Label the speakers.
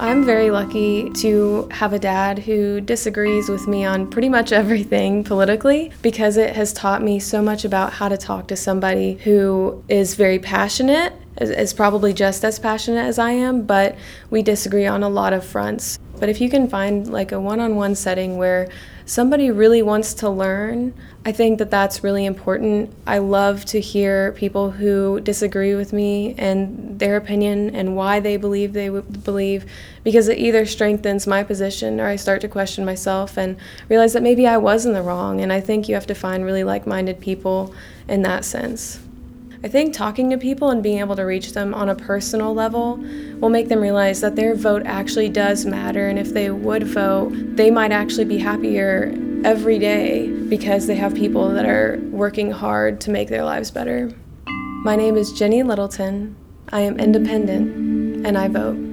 Speaker 1: I'm very lucky to have a dad who disagrees with me on pretty much everything politically because it has taught me so much about how to talk to somebody who is very passionate, is probably just as passionate as I am, but we disagree on a lot of fronts. But if you can find like a one on one setting where somebody really wants to learn, I think that that's really important. I love to hear people who disagree with me and their opinion and why they believe they believe because it either strengthens my position or I start to question myself and realize that maybe I was in the wrong. And I think you have to find really like minded people in that sense. I think talking to people and being able to reach them on a personal level will make them realize that their vote actually does matter. And if they would vote, they might actually be happier every day because they have people that are working hard to make their lives better. My name is Jennie Littleton. I am independent and I vote.